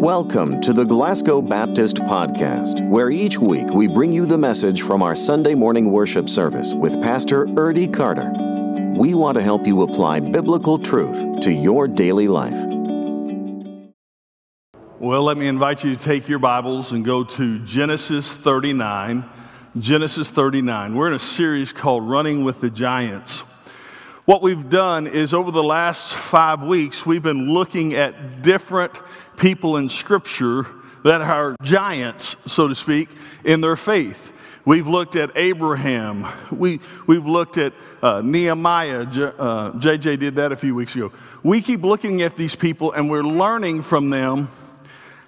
Welcome to the Glasgow Baptist Podcast, where each week we bring you the message from our Sunday morning worship service with Pastor Erdy Carter. We want to help you apply biblical truth to your daily life. Well, let me invite you to take your Bibles and go to Genesis 39. Genesis 39. We're in a series called Running with the Giants. What we've done is over the last five weeks, we've been looking at different people in Scripture that are giants, so to speak, in their faith. We've looked at Abraham. We, we've looked at uh, Nehemiah. J, uh, JJ did that a few weeks ago. We keep looking at these people and we're learning from them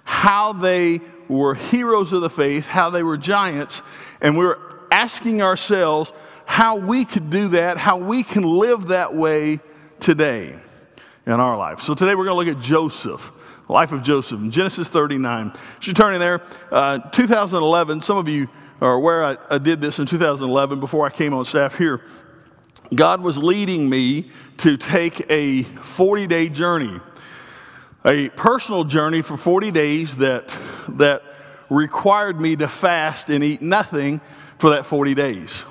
how they were heroes of the faith, how they were giants, and we're asking ourselves, how we could do that, how we can live that way today in our life. So today we're going to look at Joseph, life of Joseph in Genesis 39. Should turn in there. Uh, 2011, some of you are aware I, I did this in 2011 before I came on staff here. God was leading me to take a 40 day journey, a personal journey for 40 days that, that required me to fast and eat nothing for that 40 days.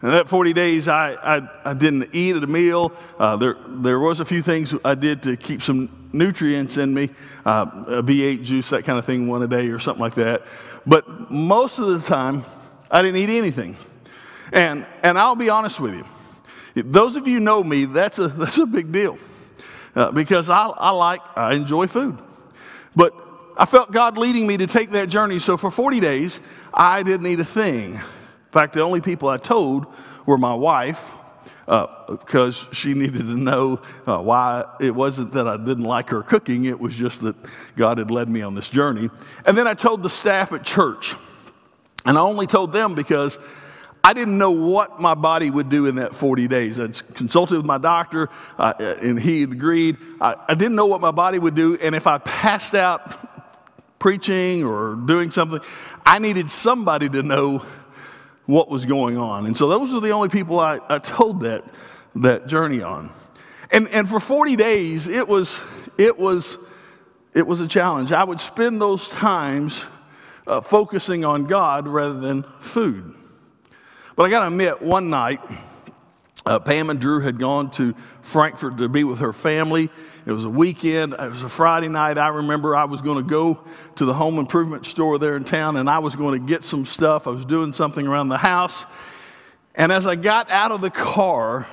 And that 40 days, I, I, I didn't eat at a meal. Uh, there, there was a few things I did to keep some nutrients in me, uh, a V8 juice, that kind of thing, one a day or something like that. But most of the time, I didn't eat anything. And, and I'll be honest with you. Those of you know me, that's a, that's a big deal. Uh, because I, I like, I enjoy food. But I felt God leading me to take that journey. So for 40 days, I didn't eat a thing. In fact, the only people I told were my wife, because uh, she needed to know uh, why it wasn't that I didn't like her cooking, it was just that God had led me on this journey. And then I told the staff at church. And I only told them because I didn't know what my body would do in that 40 days. I consulted with my doctor, uh, and he agreed. I, I didn't know what my body would do, and if I passed out preaching or doing something, I needed somebody to know what was going on. And so those were the only people I, I told that, that journey on. And, and for 40 days, it was, it, was, it was a challenge. I would spend those times uh, focusing on God rather than food. But I got to admit, one night, uh, Pam and Drew had gone to Frankfort to be with her family. It was a weekend. It was a Friday night. I remember I was going to go to the home improvement store there in town and I was going to get some stuff. I was doing something around the house. And as I got out of the car,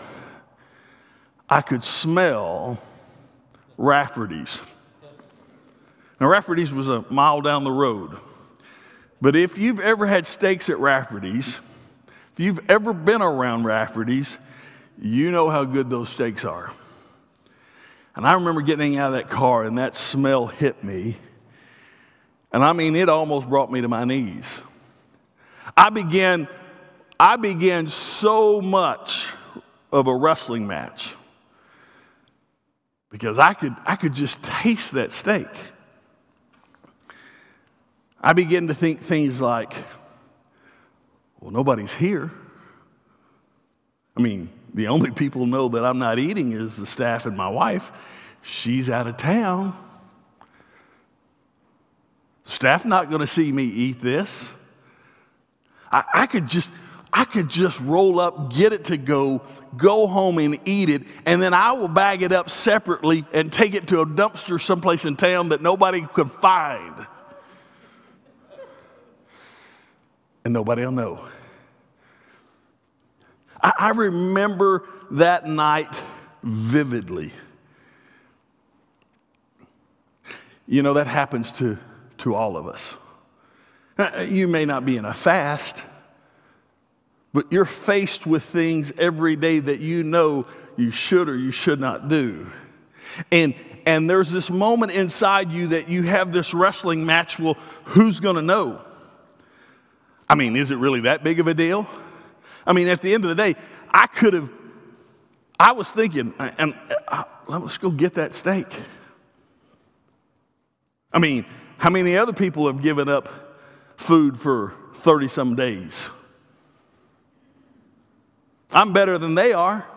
I could smell Rafferty's. Now, Rafferty's was a mile down the road. But if you've ever had steaks at Rafferty's, if you've ever been around Rafferty's, you know how good those steaks are. And I remember getting out of that car and that smell hit me. And I mean, it almost brought me to my knees. I began, I began so much of a wrestling match because I could, I could just taste that steak. I began to think things like, well, nobody's here. I mean, the only people know that I'm not eating is the staff and my wife. She's out of town. Staff not going to see me eat this. I, I, could just, I could just roll up, get it to go, go home and eat it, and then I will bag it up separately and take it to a dumpster someplace in town that nobody could find. And nobody will know. I, I remember that night vividly. You know, that happens to, to all of us. Uh, you may not be in a fast, but you're faced with things every day that you know you should or you should not do. And, and there's this moment inside you that you have this wrestling match. Well, who's going to know? I mean, is it really that big of a deal? I mean, at the end of the day, I could have, I was thinking, and uh, let's go get that steak. I mean, how many other people have given up food for 30 some days? I'm better than they are.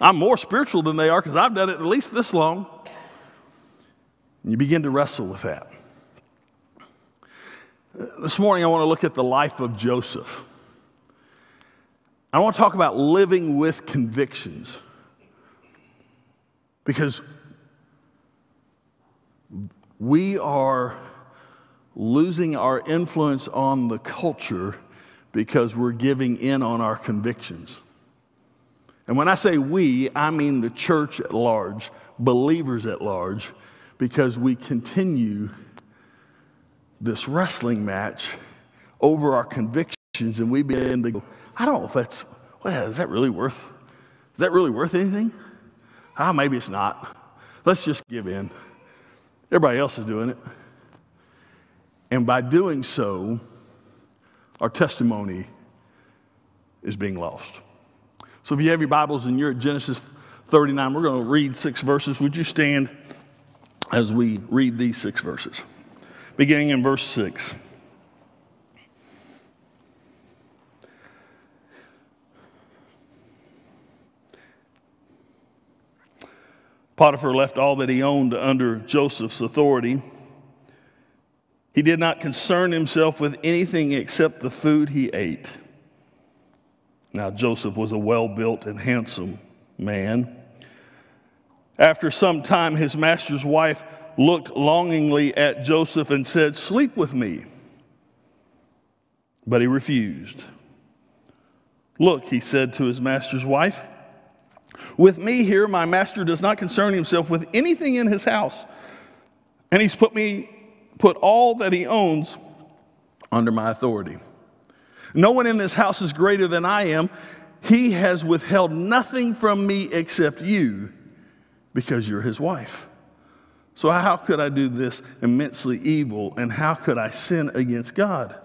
I'm more spiritual than they are because I've done it at least this long. And you begin to wrestle with that. this morning I want to look at the life of Joseph. I want to talk about living with convictions. Because we are losing our influence on the culture because we're giving in on our convictions. And when I say we, I mean the church at large, believers at large, because we continue this wrestling match over our convictions and we begin to go, I don't know if that's, well, is that really worth, is that really worth anything? Ah, maybe it's not. Let's just give in. Everybody else is doing it. And by doing so, our testimony is being lost. So if you have your Bibles and you're at Genesis 39, we're going to read six verses. Would you stand as we read these six verses? Beginning in verse 6. Potiphar left all that he owned under Joseph's authority. He did not concern himself with anything except the food he ate. Now, Joseph was a well built and handsome man. After some time, his master's wife looked longingly at Joseph and said, Sleep with me. But he refused. Look, he said to his master's wife, with me here, my master does not concern himself with anything in his house. And he's put me, put all that he owns under my authority. No one in this house is greater than I am. He has withheld nothing from me except you because you're his wife. So, how could I do this immensely evil and how could I sin against God?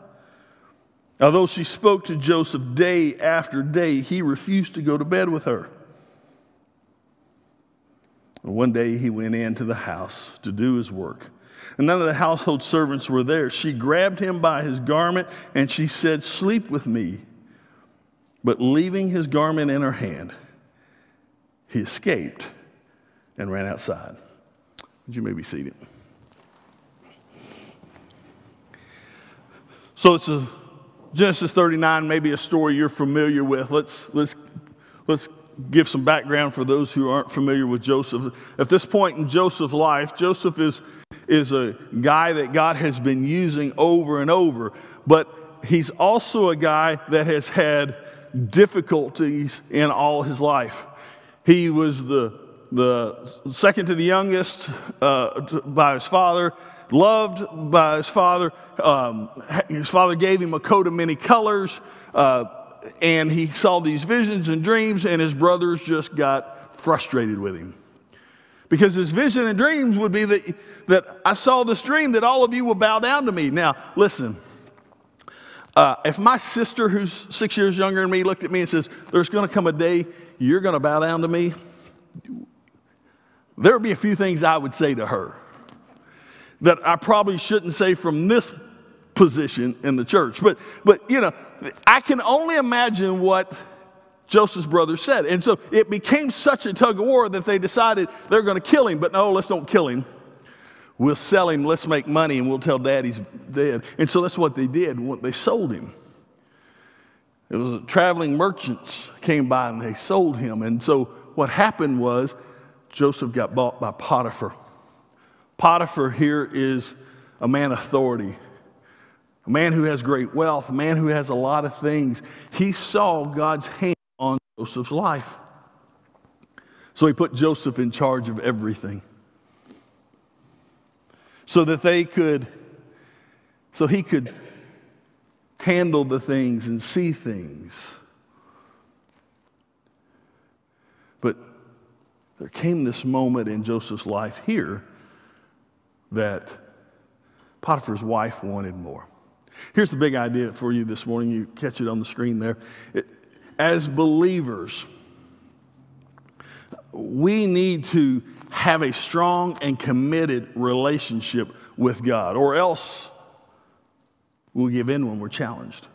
Although she spoke to Joseph day after day, he refused to go to bed with her. One day he went into the house to do his work. And none of the household servants were there. She grabbed him by his garment and she said, Sleep with me. But leaving his garment in her hand, he escaped and ran outside. You maybe seated? So it's a Genesis 39, maybe a story you're familiar with. Let's, let's, let's give some background for those who aren't familiar with Joseph. At this point in Joseph's life, Joseph is, is a guy that God has been using over and over, but he's also a guy that has had difficulties in all his life. He was the, the second to the youngest uh, by his father, loved by his father. Um, his father gave him a coat of many colors. Uh, and he saw these visions and dreams, and his brothers just got frustrated with him. Because his vision and dreams would be that, that I saw this dream that all of you will bow down to me. Now, listen, uh, if my sister, who's six years younger than me, looked at me and says, There's going to come a day you're going to bow down to me, there would be a few things I would say to her that I probably shouldn't say from this position in the church. But, but you know, I can only imagine what Joseph's brother said. And so it became such a tug of war that they decided they're going to kill him. But no, let's don't kill him. We'll sell him, let's make money, and we'll tell dad he's dead. And so that's what they did. They sold him. It was a traveling merchants came by and they sold him. And so what happened was Joseph got bought by Potiphar. Potiphar here is a man of authority a man who has great wealth, a man who has a lot of things. He saw God's hand on Joseph's life. So he put Joseph in charge of everything so that they could, so he could handle the things and see things. But there came this moment in Joseph's life here that Potiphar's wife wanted more. Here's the big idea for you this morning. You catch it on the screen there. It, as believers, we need to have a strong and committed relationship with God, or else we'll give in when we're challenged.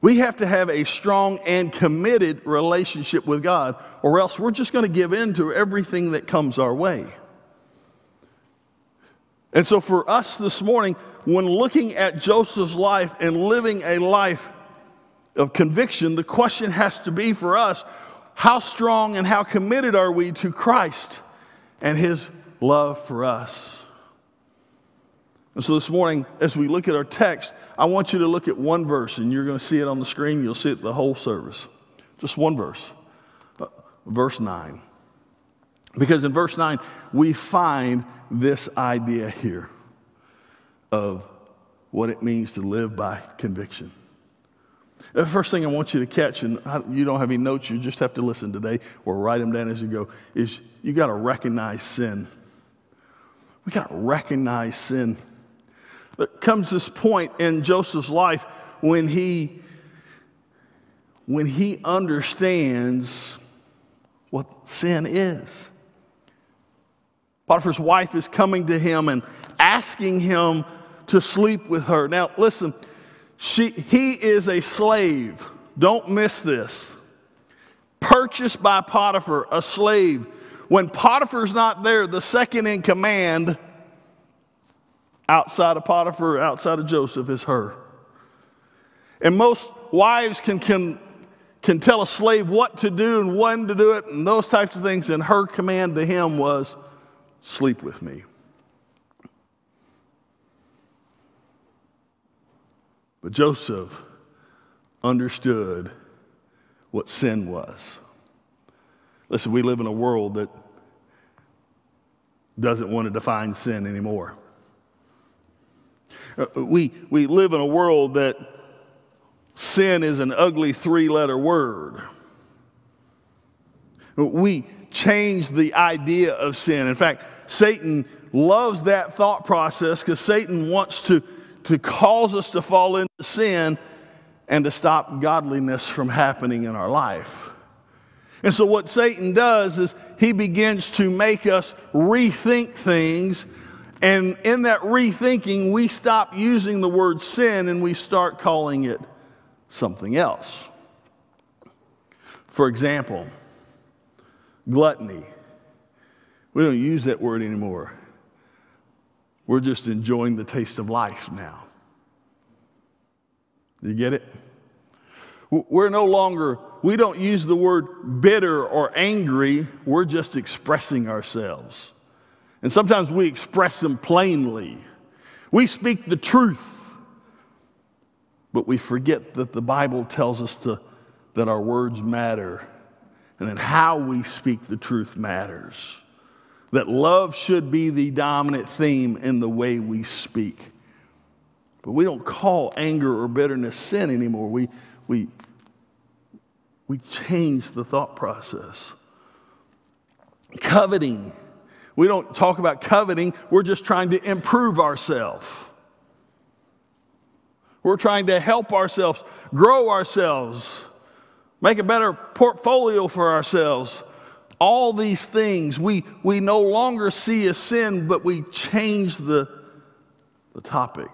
We have to have a strong and committed relationship with God, or else we're just going to give in to everything that comes our way. And so, for us this morning, when looking at Joseph's life and living a life of conviction, the question has to be for us how strong and how committed are we to Christ and his love for us? And so, this morning, as we look at our text, I want you to look at one verse, and you're going to see it on the screen. You'll see it the whole service. Just one verse, uh, verse 9. Because in verse 9, we find this idea here of what it means to live by conviction. The first thing I want you to catch, and you don't have any notes, you just have to listen today or write them down as you go, is you got to recognize sin. We got to recognize sin. There comes this point in Joseph's life when he when he understands what sin is. Potiphar's wife is coming to him and asking him to sleep with her. Now, listen, she, he is a slave. Don't miss this. Purchased by Potiphar, a slave. When Potiphar's not there, the second in command outside of Potiphar, outside of Joseph, is her. And most wives can, can, can tell a slave what to do and when to do it and those types of things. And her command to him was, Sleep with me. But Joseph understood what sin was. Listen, we live in a world that doesn't want to define sin anymore. Uh, we, we live in a world that sin is an ugly three letter word. We, change the idea of sin. In fact, Satan loves that thought process because Satan wants to, to cause us to fall into sin and to stop godliness from happening in our life. And so, what Satan does is he begins to make us rethink things. And in that rethinking, we stop using the word sin and we start calling it something else. For example, Gluttony. We don't use that word anymore. We're just enjoying the taste of life now. You get it? We're no longer, we don't use the word bitter or angry, we're just expressing ourselves. And sometimes we express them plainly. We speak the truth, but we forget that the Bible tells us to, that our words matter and then how we speak the truth matters. That love should be the dominant theme in the way we speak. But we don't call anger or bitterness sin anymore. We, we, we change the thought process. Coveting. We don't talk about coveting, we're just trying to improve ourselves. We're trying to help ourselves, grow ourselves make a better portfolio for ourselves. All these things we, we no longer see as sin, but we change the, the topic.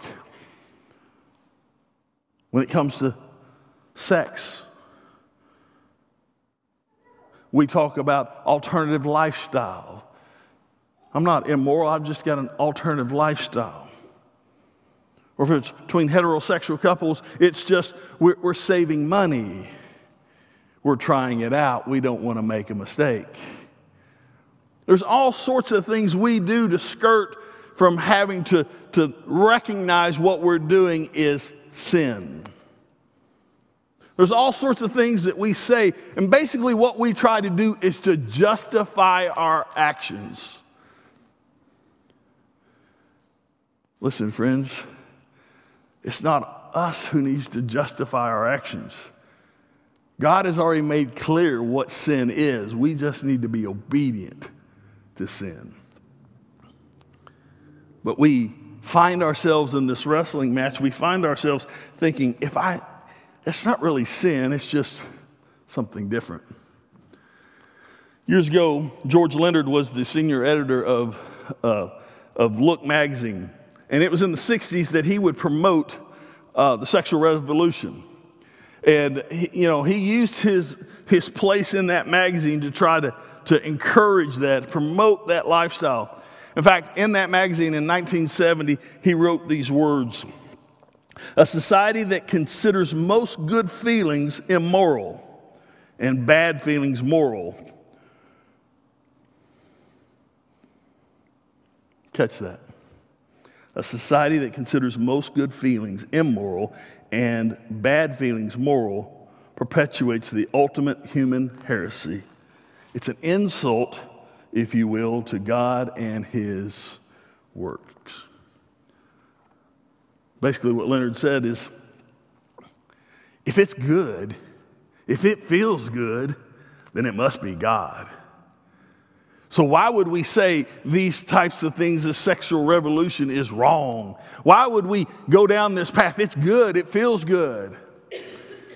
When it comes to sex, we talk about alternative lifestyle. I'm not immoral, I've just got an alternative lifestyle. Or if it's between heterosexual couples, it's just we're, we're saving money we're trying it out. We don't want to make a mistake. There's all sorts of things we do to skirt from having to, to recognize what we're doing is sin. There's all sorts of things that we say, and basically what we try to do is to justify our actions. Listen, friends, it's not us who needs to justify our actions. God has already made clear what sin is. We just need to be obedient to sin. But we find ourselves in this wrestling match. We find ourselves thinking, if I, it's not really sin, it's just something different. Years ago, George Leonard was the senior editor of, uh, of Look magazine. And it was in the 60s that he would promote uh, the sexual revolution. And, he, you know, he used his, his place in that magazine to try to, to encourage that, promote that lifestyle. In fact, in that magazine in 1970, he wrote these words A society that considers most good feelings immoral and bad feelings moral. Catch that. A society that considers most good feelings immoral and bad feelings moral perpetuates the ultimate human heresy. It's an insult if you will, to God and his works. Basically, what Leonard said is if it's good, if it feels good, then it must be God. So, why would we say these types of things, as sexual revolution is wrong? Why would we go down this path? It's good, it feels good.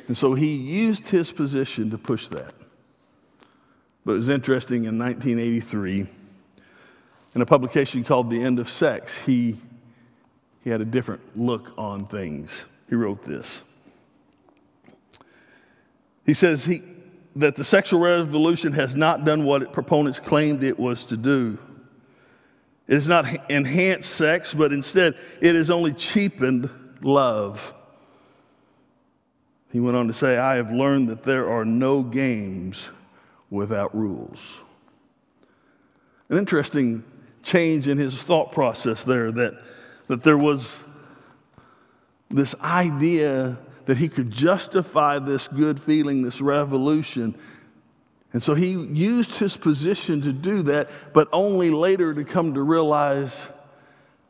And so he used his position to push that. But it was interesting in 1983, in a publication called The End of Sex, he, he had a different look on things. He wrote this. He says he, that the sexual revolution has not done what proponents claimed it was to do. It has not enhanced sex, but instead it has only cheapened love. He went on to say, I have learned that there are no games without rules. An interesting change in his thought process there that, that there was this idea that he could justify this good feeling, this revolution. And so he used his position to do that, but only later to come to realize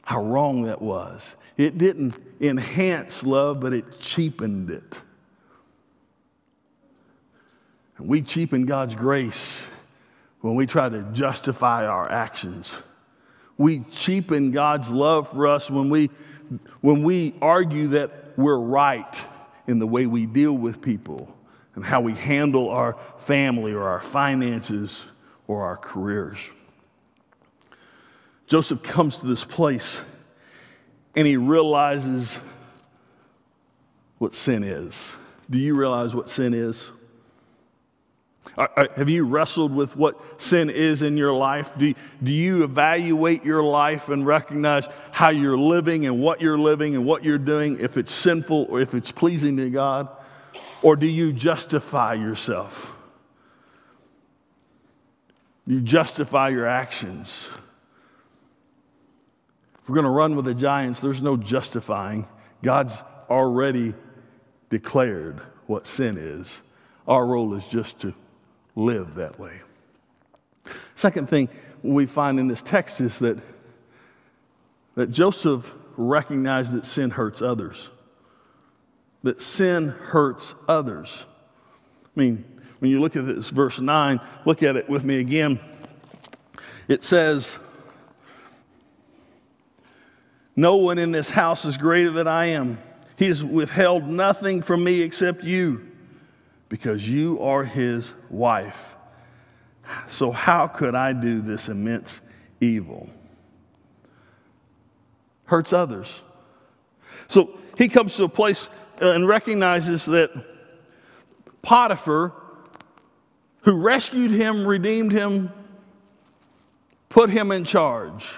how wrong that was. It didn't enhance love, but it cheapened it. And We cheapen God's grace when we try to justify our actions. We cheapen God's love for us when we, when we argue that we're right in the way we deal with people and how we handle our family or our finances or our careers. Joseph comes to this place and he realizes what sin is. Do you realize what sin is? Uh, uh, have you wrestled with what sin is in your life? Do, do you evaluate your life and recognize how you're living and what you're living and what you're doing, if it's sinful or if it's pleasing to God? Or do you justify yourself? You justify your actions. If we're going to run with the giants, there's no justifying. God's already declared what sin is. Our role is just to live that way. Second thing we find in this text is that, that Joseph recognized that sin hurts others. That sin hurts others. I mean, when you look at this verse 9, look at it with me again. It says, No one in this house is greater than I am. He has withheld nothing from me except you because you are his wife. So, how could I do this immense evil? Hurts others. So, he comes to a place and recognizes that Potiphar, who rescued him, redeemed him, put him in charge.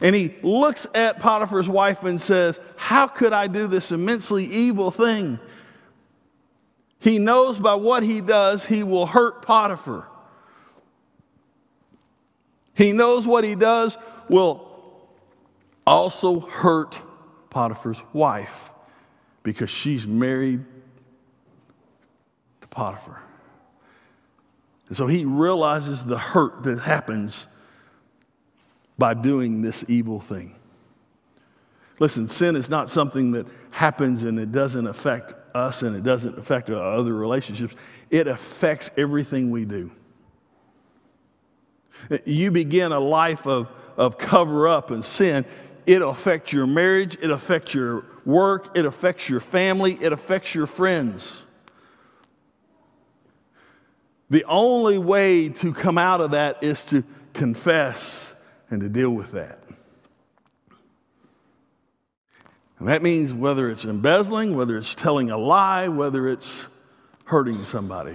And he looks at Potiphar's wife and says, How could I do this immensely evil thing? He knows by what he does, he will hurt Potiphar. He knows what he does will also hurt Potiphar's wife because she's married to Potiphar. And so he realizes the hurt that happens by doing this evil thing. Listen, sin is not something that happens and it doesn't affect us and it doesn't affect our other relationships. It affects everything we do. You begin a life of, of cover up and sin, it'll affect your marriage, it affects your work, it affects your family, it affects your friends. The only way to come out of that is to confess and to deal with that. And that means whether it's embezzling, whether it's telling a lie, whether it's hurting somebody.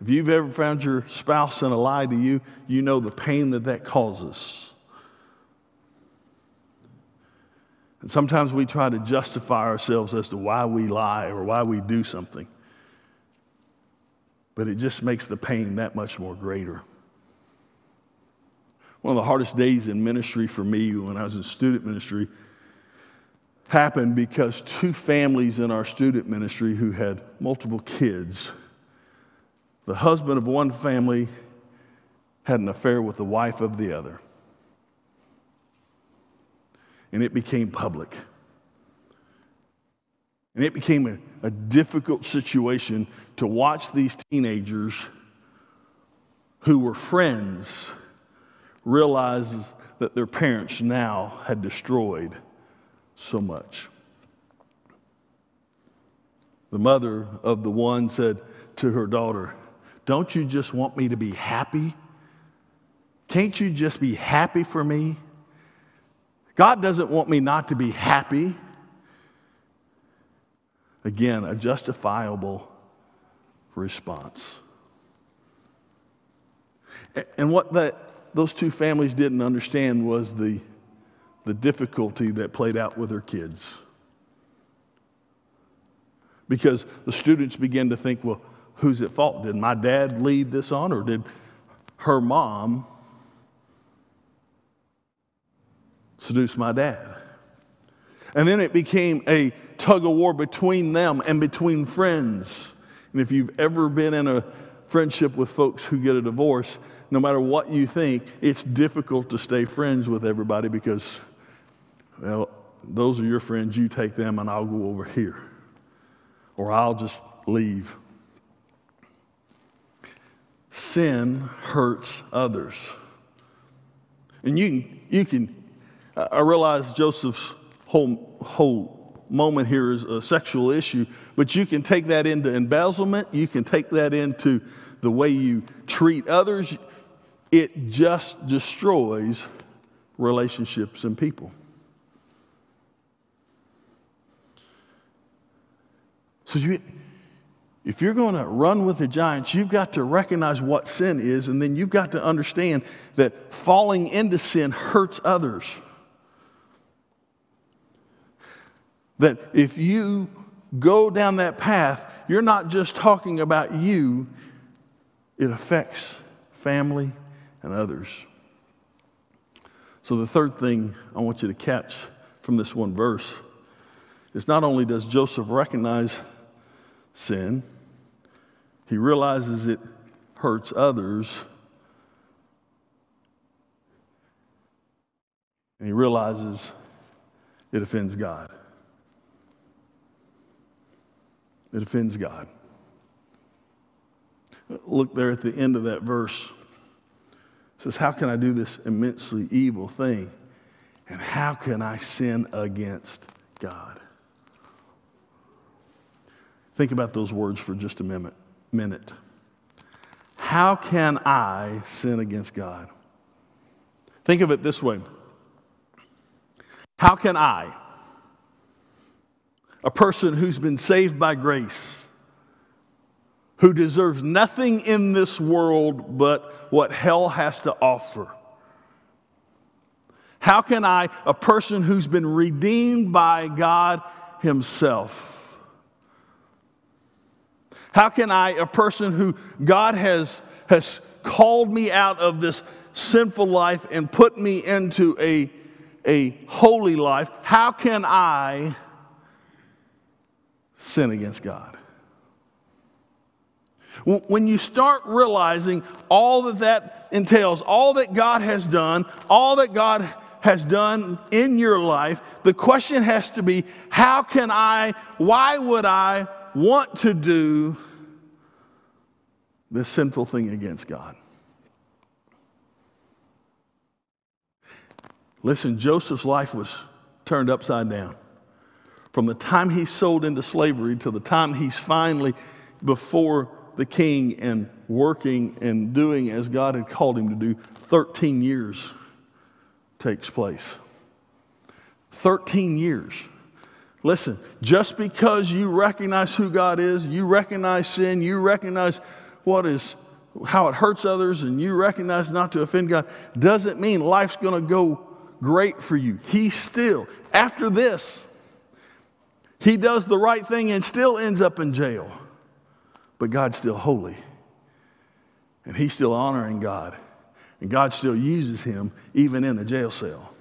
If you've ever found your spouse in a lie to you, you know the pain that that causes. And sometimes we try to justify ourselves as to why we lie or why we do something. But it just makes the pain that much more greater. One of the hardest days in ministry for me when I was in student ministry happened because two families in our student ministry who had multiple kids, the husband of one family had an affair with the wife of the other. And it became public. And it became a, a difficult situation to watch these teenagers who were friends realize that their parents now had destroyed so much. The mother of the one said to her daughter, Don't you just want me to be happy? Can't you just be happy for me? God doesn't want me not to be happy. Again, a justifiable response. And what that, those two families didn't understand was the, the difficulty that played out with her kids. Because the students began to think, well, who's at fault? Did my dad lead this on, or did her mom seduce my dad? And then it became a tug of war between them and between friends. And if you've ever been in a friendship with folks who get a divorce, no matter what you think, it's difficult to stay friends with everybody because, well, those are your friends, you take them, and I'll go over here. Or I'll just leave. Sin hurts others. And you you can I realize Joseph's whole, whole moment here is a sexual issue, but you can take that into embezzlement, you can take that into the way you treat others. It just destroys relationships and people. So you, if you're going to run with the giants, you've got to recognize what sin is, and then you've got to understand that falling into sin hurts others. That if you go down that path, you're not just talking about you, it affects family and others. So, the third thing I want you to catch from this one verse is not only does Joseph recognize sin, he realizes it hurts others, and he realizes it offends God. It offends God. Look there at the end of that verse. It says, How can I do this immensely evil thing? And how can I sin against God? Think about those words for just a minute. minute. How can I sin against God? Think of it this way How can I? a person who's been saved by grace, who deserves nothing in this world but what hell has to offer. How can I, a person who's been redeemed by God Himself, how can I, a person who God has, has called me out of this sinful life and put me into a, a holy life, how can I? sin against God. When you start realizing all that that entails, all that God has done, all that God has done in your life, the question has to be how can I, why would I want to do this sinful thing against God? Listen, Joseph's life was turned upside down. From the time he's sold into slavery to the time he's finally before the king and working and doing as God had called him to do, 13 years takes place. 13 years. Listen, just because you recognize who God is, you recognize sin, you recognize what is how it hurts others and you recognize not to offend God doesn't mean life's going to go great for you. He still, after this, he does the right thing and still ends up in jail. But God's still holy. And he's still honoring God. And God still uses him even in a jail cell.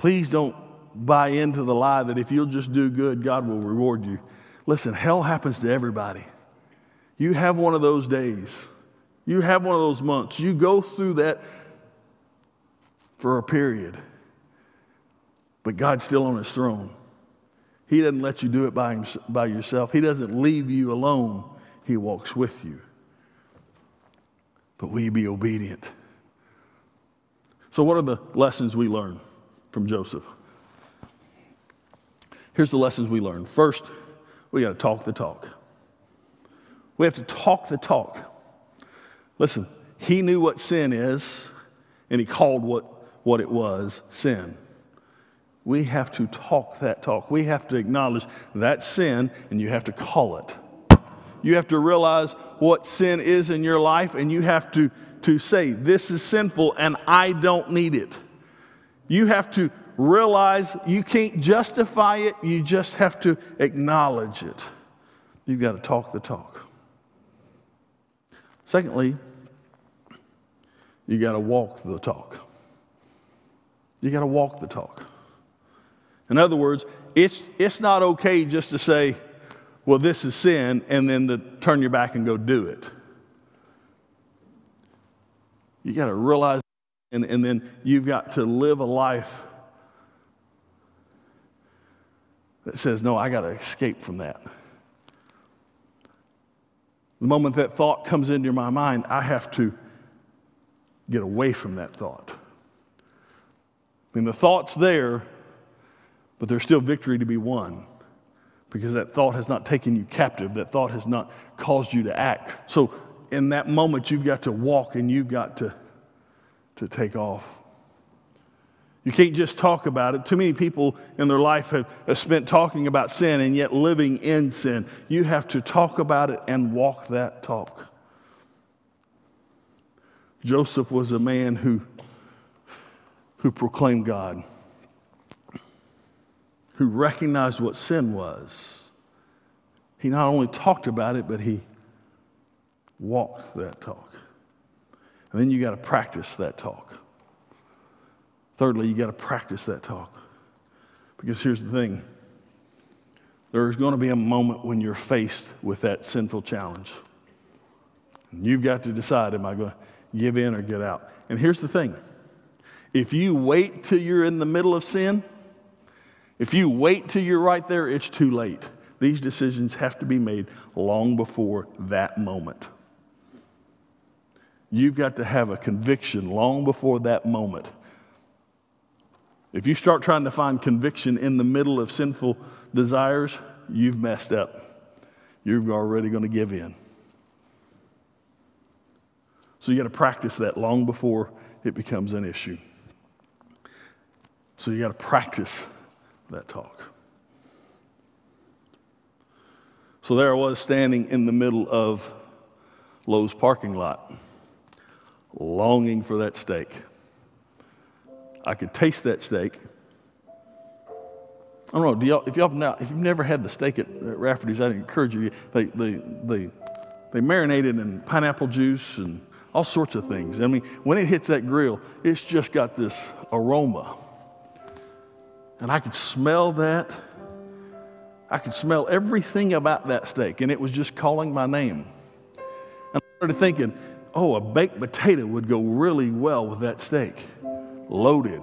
Please don't buy into the lie that if you'll just do good, God will reward you. Listen, hell happens to everybody. You have one of those days, you have one of those months, you go through that for a period, but God's still on his throne. He doesn't let you do it by, by yourself, He doesn't leave you alone, He walks with you. But will you be obedient? So, what are the lessons we learn from Joseph? Here's the lessons we learn. First, we got to talk the talk. We have to talk the talk. Listen, he knew what sin is, and he called what, what it was sin. We have to talk that talk. We have to acknowledge that sin, and you have to call it. You have to realize what sin is in your life, and you have to, to say, This is sinful, and I don't need it. You have to realize you can't justify it, you just have to acknowledge it. You've got to talk the talk. Secondly, you got to walk the talk. You got to walk the talk. In other words, it's, it's not okay just to say, well, this is sin, and then to turn your back and go do it. You got to realize, and, and then you've got to live a life that says, no, I got to escape from that. The moment that thought comes into my mind, I have to get away from that thought. I mean, the thought's there, but there's still victory to be won because that thought has not taken you captive. That thought has not caused you to act. So, in that moment, you've got to walk and you've got to, to take off. You can't just talk about it. Too many people in their life have, have, spent talking about sin and yet living in sin. You have to talk about it and walk that talk. Joseph was a man who, who proclaimed God, who recognized what sin was. He not only talked about it, but he walked that talk. And then you got to practice that talk. Thirdly, you got to practice that talk. Because here's the thing there's going to be a moment when you're faced with that sinful challenge. And you've got to decide am I going to give in or get out? And here's the thing if you wait till you're in the middle of sin, if you wait till you're right there, it's too late. These decisions have to be made long before that moment. You've got to have a conviction long before that moment if you start trying to find conviction in the middle of sinful desires, you've messed up. You're already going to give in. So you got to practice that long before it becomes an issue. So you got to practice that talk. So there I was standing in the middle of Lowe's parking lot, longing for that steak. I could taste that steak. I don't know, do if, y'all now, if you've never had the steak at, at Rafferty's, I'd encourage you. They, they, they, they marinate it in pineapple juice and all sorts of things. I mean, when it hits that grill, it's just got this aroma. And I could smell that. I could smell everything about that steak, and it was just calling my name. And I started thinking, oh, a baked potato would go really well with that steak loaded.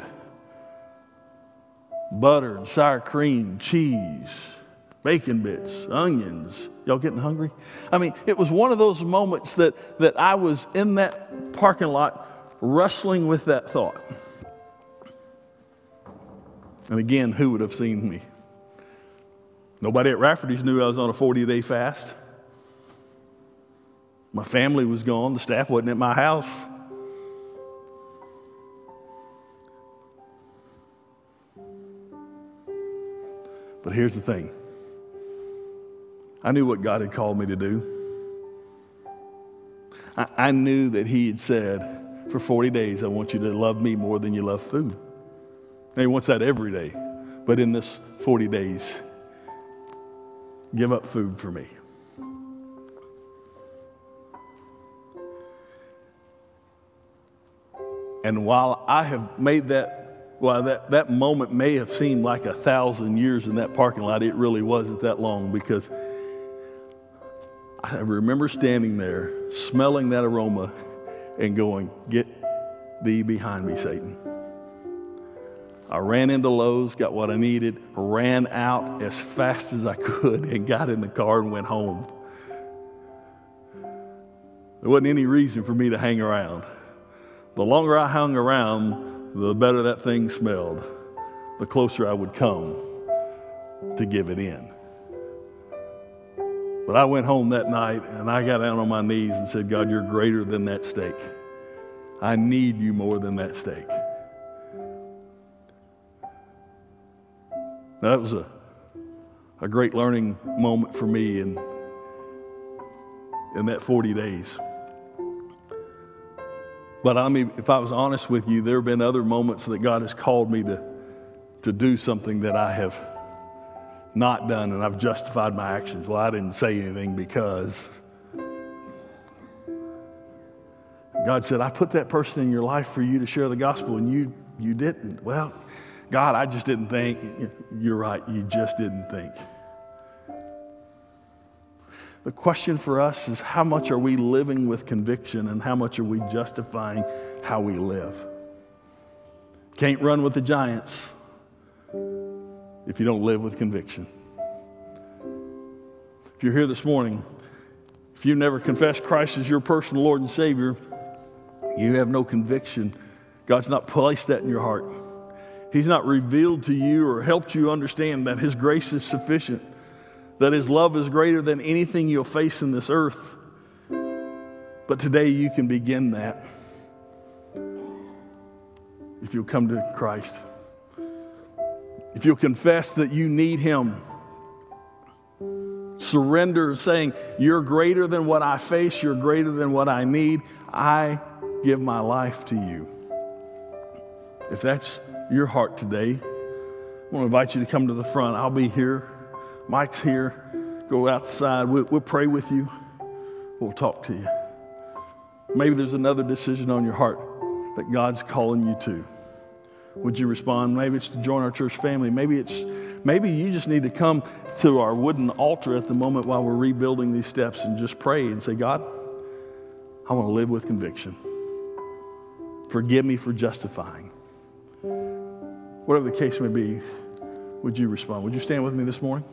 Butter and sour cream, cheese, bacon bits, onions. Y'all getting hungry? I mean, it was one of those moments that, that I was in that parking lot wrestling with that thought. And again, who would have seen me? Nobody at Rafferty's knew I was on a 40 day fast. My family was gone, the staff wasn't at my house. But here's the thing I knew what God had called me to do. I, I knew that He had said, for 40 days, I want you to love me more than you love food. And he wants that every day. But in this 40 days, give up food for me. And while I have made that, while that, that moment may have seemed like a thousand years in that parking lot, it really wasn't that long because I remember standing there, smelling that aroma, and going, Get thee behind me, Satan. I ran into Lowe's, got what I needed, ran out as fast as I could, and got in the car and went home. There wasn't any reason for me to hang around. The longer I hung around, the better that thing smelled, the closer I would come to give it in. But I went home that night and I got down on my knees and said, God, you're greater than that steak. I need you more than that steak. Now, that was a, a great learning moment for me in, in that 40 days. But I mean, if I was honest with you, there have been other moments that God has called me to, to do something that I have not done, and I've justified my actions. Well, I didn't say anything because God said, I put that person in your life for you to share the gospel, and you, you didn't. Well, God, I just didn't think. You're right, you just didn't think. The question for us is how much are we living with conviction and how much are we justifying how we live? Can't run with the giants if you don't live with conviction. If you're here this morning, if you never confessed Christ as your personal Lord and Savior, you have no conviction. God's not placed that in your heart. He's not revealed to you or helped you understand that His grace is sufficient, that His love is greater than anything you'll face in this earth. But today you can begin that if you'll come to Christ. If you'll confess that you need Him, surrender, saying, You're greater than what I face, you're greater than what I need. I give my life to you. If that's your heart today, I want to invite you to come to the front. I'll be here. Mike's here. Go outside. We'll, we'll pray with you. We'll talk to you. Maybe there's another decision on your heart that God's calling you to. Would you respond? Maybe it's to join our church family. Maybe it's maybe you just need to come to our wooden altar at the moment while we're rebuilding these steps and just pray and say, God, I want to live with conviction. Forgive me for justifying. Whatever the case may be, would you respond? Would you stand with me this morning?